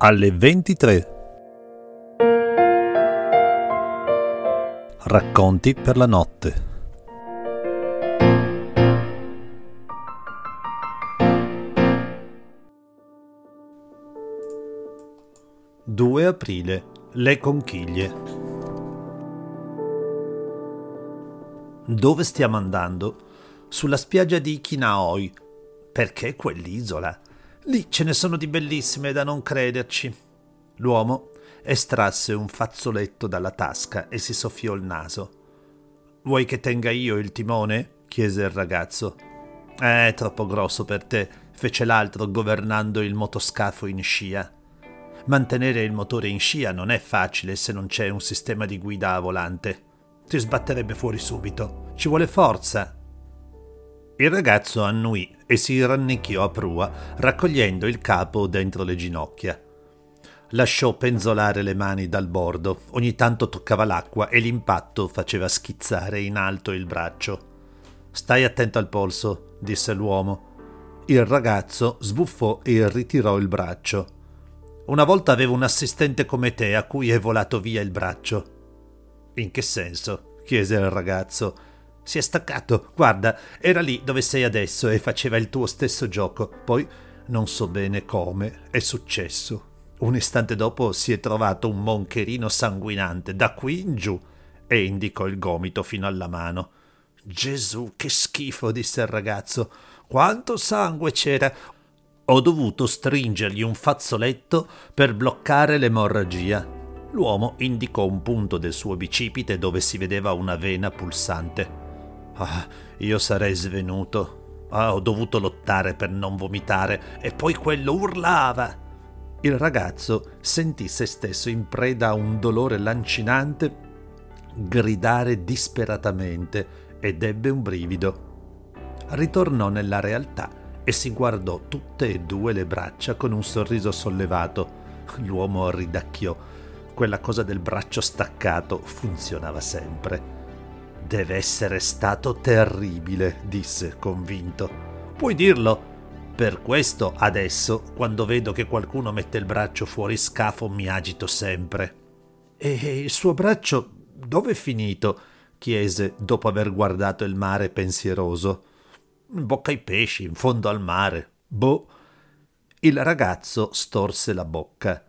alle 23. Racconti per la notte. 2 aprile. Le conchiglie. Dove stiamo andando? Sulla spiaggia di Kinaoi. Perché quell'isola? Lì ce ne sono di bellissime da non crederci. L'uomo estrasse un fazzoletto dalla tasca e si soffiò il naso. Vuoi che tenga io il timone? chiese il ragazzo. È troppo grosso per te, fece l'altro governando il motoscafo in scia. Mantenere il motore in scia non è facile se non c'è un sistema di guida a volante. Ti sbatterebbe fuori subito. Ci vuole forza, il ragazzo annuì e si rannicchiò a prua, raccogliendo il capo dentro le ginocchia. Lasciò penzolare le mani dal bordo, ogni tanto toccava l'acqua e l'impatto faceva schizzare in alto il braccio. Stai attento al polso, disse l'uomo. Il ragazzo sbuffò e ritirò il braccio. Una volta avevo un assistente come te a cui è volato via il braccio. In che senso? chiese il ragazzo. Si è staccato. Guarda, era lì dove sei adesso e faceva il tuo stesso gioco. Poi non so bene come è successo. Un istante dopo si è trovato un moncherino sanguinante da qui in giù e indicò il gomito fino alla mano. Gesù, che schifo, disse il ragazzo. Quanto sangue c'era! Ho dovuto stringergli un fazzoletto per bloccare l'emorragia. L'uomo indicò un punto del suo bicipite dove si vedeva una vena pulsante. Ah, io sarei svenuto. Ah, ho dovuto lottare per non vomitare e poi quello urlava. Il ragazzo sentì se stesso in preda a un dolore lancinante gridare disperatamente ed ebbe un brivido. Ritornò nella realtà e si guardò tutte e due le braccia con un sorriso sollevato. L'uomo ridacchiò. Quella cosa del braccio staccato funzionava sempre. Deve essere stato terribile, disse convinto. Puoi dirlo. Per questo adesso, quando vedo che qualcuno mette il braccio fuori scafo, mi agito sempre. E il suo braccio dove è finito? chiese dopo aver guardato il mare pensieroso. In bocca ai pesci, in fondo al mare. Boh. Il ragazzo storse la bocca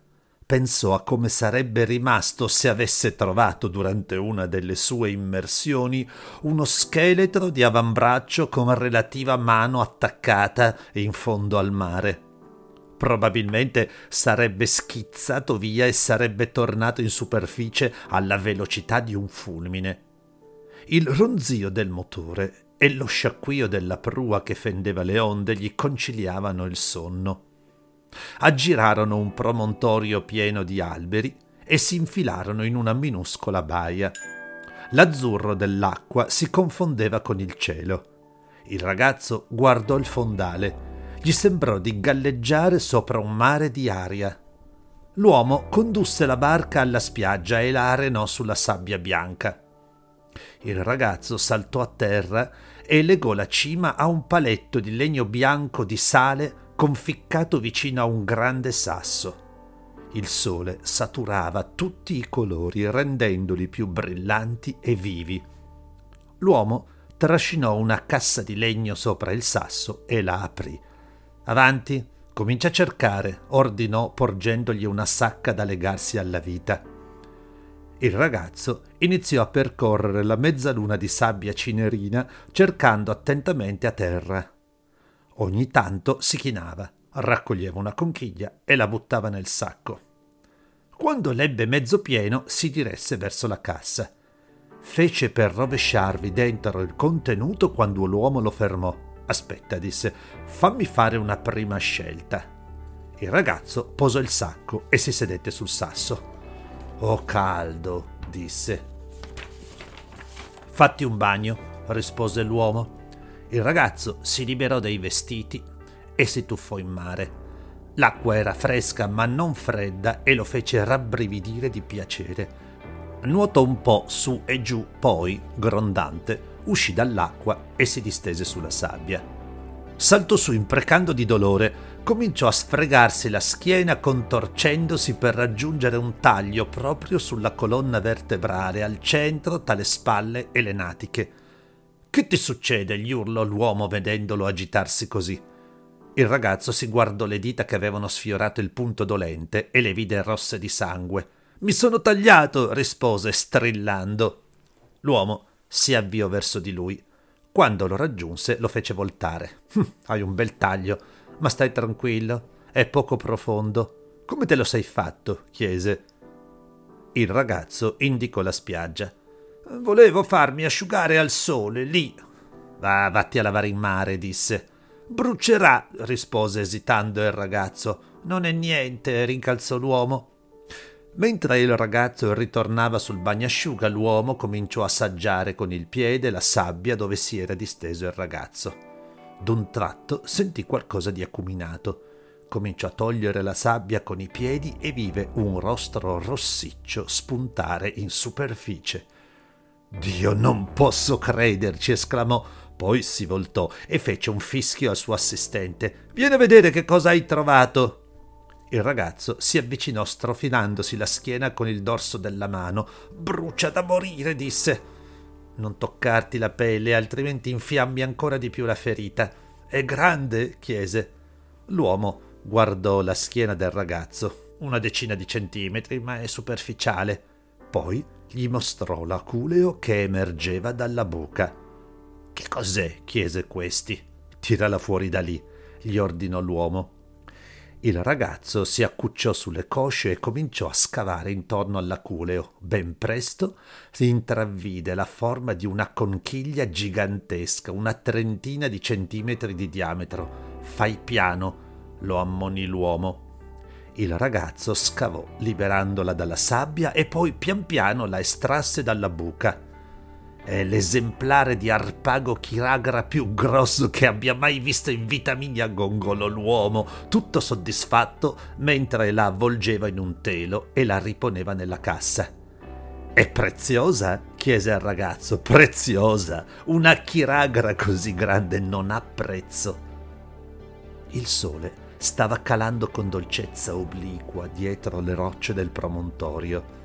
pensò a come sarebbe rimasto se avesse trovato durante una delle sue immersioni uno scheletro di avambraccio con relativa mano attaccata in fondo al mare. Probabilmente sarebbe schizzato via e sarebbe tornato in superficie alla velocità di un fulmine. Il ronzio del motore e lo sciacquio della prua che fendeva le onde gli conciliavano il sonno aggirarono un promontorio pieno di alberi e si infilarono in una minuscola baia. L'azzurro dell'acqua si confondeva con il cielo. Il ragazzo guardò il fondale. Gli sembrò di galleggiare sopra un mare di aria. L'uomo condusse la barca alla spiaggia e la arenò sulla sabbia bianca. Il ragazzo saltò a terra e legò la cima a un paletto di legno bianco di sale conficcato vicino a un grande sasso. Il sole saturava tutti i colori rendendoli più brillanti e vivi. L'uomo trascinò una cassa di legno sopra il sasso e la aprì. Avanti, comincia a cercare, ordinò porgendogli una sacca da legarsi alla vita. Il ragazzo iniziò a percorrere la mezzaluna di sabbia cinerina cercando attentamente a terra. Ogni tanto si chinava, raccoglieva una conchiglia e la buttava nel sacco. Quando l'ebbe mezzo pieno, si diresse verso la cassa. Fece per rovesciarvi dentro il contenuto quando l'uomo lo fermò. Aspetta, disse, fammi fare una prima scelta. Il ragazzo posò il sacco e si sedette sul sasso. Oh caldo, disse. Fatti un bagno, rispose l'uomo. Il ragazzo si liberò dei vestiti e si tuffò in mare. L'acqua era fresca ma non fredda e lo fece rabbrividire di piacere. Nuotò un po' su e giù, poi, grondante, uscì dall'acqua e si distese sulla sabbia. saltò su imprecando di dolore, cominciò a sfregarsi la schiena contorcendosi per raggiungere un taglio proprio sulla colonna vertebrale al centro tra le spalle e le natiche. Che ti succede? gli urlò l'uomo vedendolo agitarsi così. Il ragazzo si guardò le dita che avevano sfiorato il punto dolente e le vide rosse di sangue. Mi sono tagliato, rispose strillando. L'uomo si avviò verso di lui. Quando lo raggiunse lo fece voltare. Hm, hai un bel taglio, ma stai tranquillo, è poco profondo. Come te lo sei fatto? chiese. Il ragazzo indicò la spiaggia. Volevo farmi asciugare al sole, lì. Va, vatti a lavare in mare, disse. Brucerà, rispose esitando il ragazzo. Non è niente, rincalzò l'uomo. Mentre il ragazzo ritornava sul bagnasciuga, l'uomo cominciò a assaggiare con il piede la sabbia dove si era disteso il ragazzo. D'un tratto sentì qualcosa di acuminato. Cominciò a togliere la sabbia con i piedi e vive un rostro rossiccio spuntare in superficie. Dio, non posso crederci, esclamò. Poi si voltò e fece un fischio al suo assistente. Vieni a vedere che cosa hai trovato. Il ragazzo si avvicinò strofinandosi la schiena con il dorso della mano. Brucia da morire, disse. Non toccarti la pelle, altrimenti infiammi ancora di più la ferita. È grande? chiese. L'uomo guardò la schiena del ragazzo, una decina di centimetri, ma è superficiale. Poi gli mostrò l'aculeo che emergeva dalla buca. Che cos'è? chiese questi. Tirala fuori da lì, gli ordinò l'uomo. Il ragazzo si accucciò sulle cosce e cominciò a scavare intorno all'aculeo. Ben presto si intravvide la forma di una conchiglia gigantesca, una trentina di centimetri di diametro. Fai piano, lo ammonì l'uomo. Il ragazzo scavò, liberandola dalla sabbia, e poi pian piano la estrasse dalla buca. È l'esemplare di Arpago Chiragra più grosso che abbia mai visto in vita mia, gongolò l'uomo, tutto soddisfatto, mentre la avvolgeva in un telo e la riponeva nella cassa. È preziosa? chiese il ragazzo. Preziosa! Una chiragra così grande non ha prezzo. Il sole stava calando con dolcezza obliqua dietro le rocce del promontorio.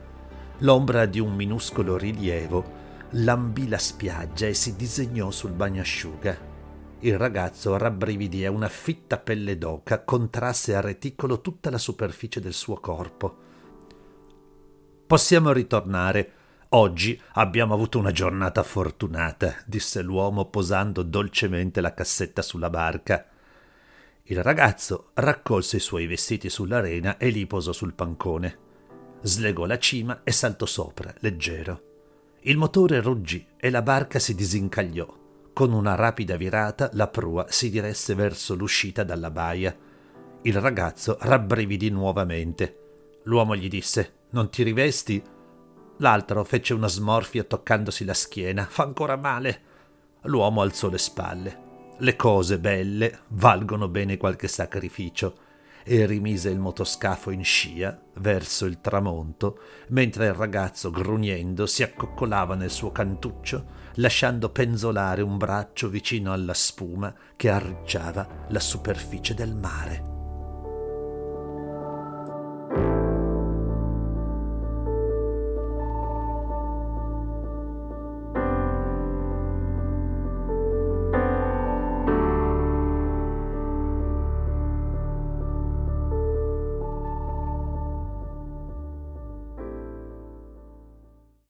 L'ombra di un minuscolo rilievo lambì la spiaggia e si disegnò sul bagnasciuga. Il ragazzo rabbrividì e una fitta pelle d'oca contrasse a reticolo tutta la superficie del suo corpo. Possiamo ritornare. Oggi abbiamo avuto una giornata fortunata, disse l'uomo posando dolcemente la cassetta sulla barca. Il ragazzo raccolse i suoi vestiti sull'arena e li posò sul pancone. Slegò la cima e saltò sopra, leggero. Il motore ruggì e la barca si disincagliò. Con una rapida virata la prua si diresse verso l'uscita dalla baia. Il ragazzo rabbrividì nuovamente. L'uomo gli disse: Non ti rivesti? L'altro fece una smorfia toccandosi la schiena. Fa ancora male. L'uomo alzò le spalle. Le cose belle valgono bene qualche sacrificio e rimise il motoscafo in scia verso il tramonto, mentre il ragazzo, grugnendo, si accoccolava nel suo cantuccio, lasciando penzolare un braccio vicino alla spuma che arricciava la superficie del mare.